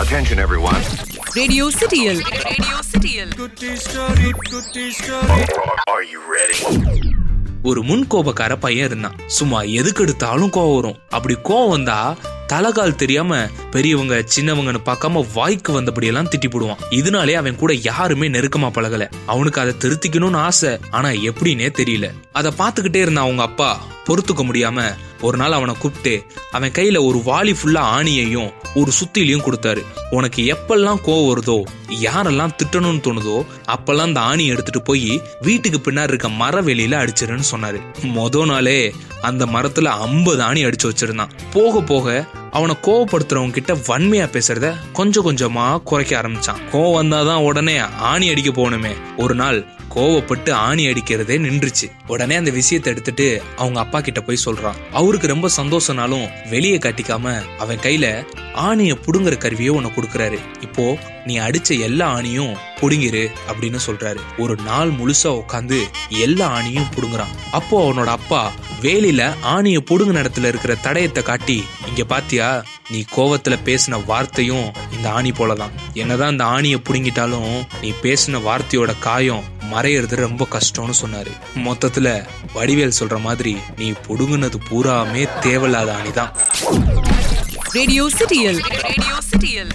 Attention, everyone. Radio Cityil. Radio Cityil. Are you ready? ஒரு முன் கோபக்கார பையன் இருந்தான் சும்மா எதுக்கு எடுத்தாலும் கோவம் வரும் அப்படி கோவம் வந்தா தலைகால் தெரியாம பெரியவங்க சின்னவங்கன்னு பார்க்காம வாய்க்கு வந்தபடியெல்லாம் திட்டி போடுவான் இதனாலே அவன் கூட யாருமே நெருக்கமா பழகல அவனுக்கு அதை திருத்திக்கணும்னு ஆசை ஆனா எப்படின்னே தெரியல அதை பார்த்துக்கிட்டே இருந்தான் அவங்க அப்பா பொறுத்துக்க முடியாம ஒரு நாள் அவனை கூப்பிட்டு அவன் கையில ஒரு வாலி ஃபுல்லா ஆணியையும் ஒரு சுத்திலையும் கொடுத்தாரு. உனக்கு எப்பெல்லாம் கோவம் வருதோ யாரெல்லாம் திட்டணும்னு தோணுதோ அப்பெல்லாம் அந்த ஆணியை எடுத்துட்டு போய் வீட்டுக்கு பின்னாடி இருக்க மரவெளியில அடிச்சிருன்னு சொன்னாரு. மொத நாளே அந்த மரத்துல ஐம்பது ஆணி அடிச்சு வச்சிருந்தான். போக போக அவனை கோவப்படுத்துறவங்க கிட்ட வன்மையா பேசுறத கொஞ்சம் கொஞ்சமா குறைக்க ஆரம்பிச்சான். கோவம் வந்தாதான் உடனே ஆணி அடிக்க போகணுமே. ஒரு நாள் கோவப்பட்டு ஆணி அடிக்கிறதே நின்றுச்சு. உடனே அந்த விஷயத்தை எடுத்துட்டு அவங்க அப்பா கிட்ட போய் சொல்றான். அவருக்கு ரொம்ப சந்தோஷம்னாலும் வெளியே காட்டிக்காம அவன் கையில ஆணையை புடுங்குற கருவியை உனக்கு கொடுக்குறாரு. இப்போ நீ அடிச்ச எல்லா ஆணியும் புடுங்கிரு அப்படின்னு சொல்றாரு. ஒரு நாள் முழுசா உட்காந்து எல்லா ஆணியும் புடுங்குறான். அப்போ அவனோட அப்பா வேலியில ஆணிய புடுங்கின இடத்துல இருக்கிற தடயத்தை காட்டி இங்க பாத்தியா நீ கோவத்துல பேசின வார்த்தையும் இந்த ஆணி போலதான். என்னதான் இந்த ஆணிய புடுங்கிட்டாலும் நீ பேசின வார்த்தையோட காயம் மறையிறது ரொம்ப கஷ்டம்னு சொன்னாரு. மொத்தத்துல வடிவேல் சொல்ற மாதிரி நீ புடுங்குனது பூராமே தேவையில்லாத ஆணிதான். Radio सिटियल radio सिटियल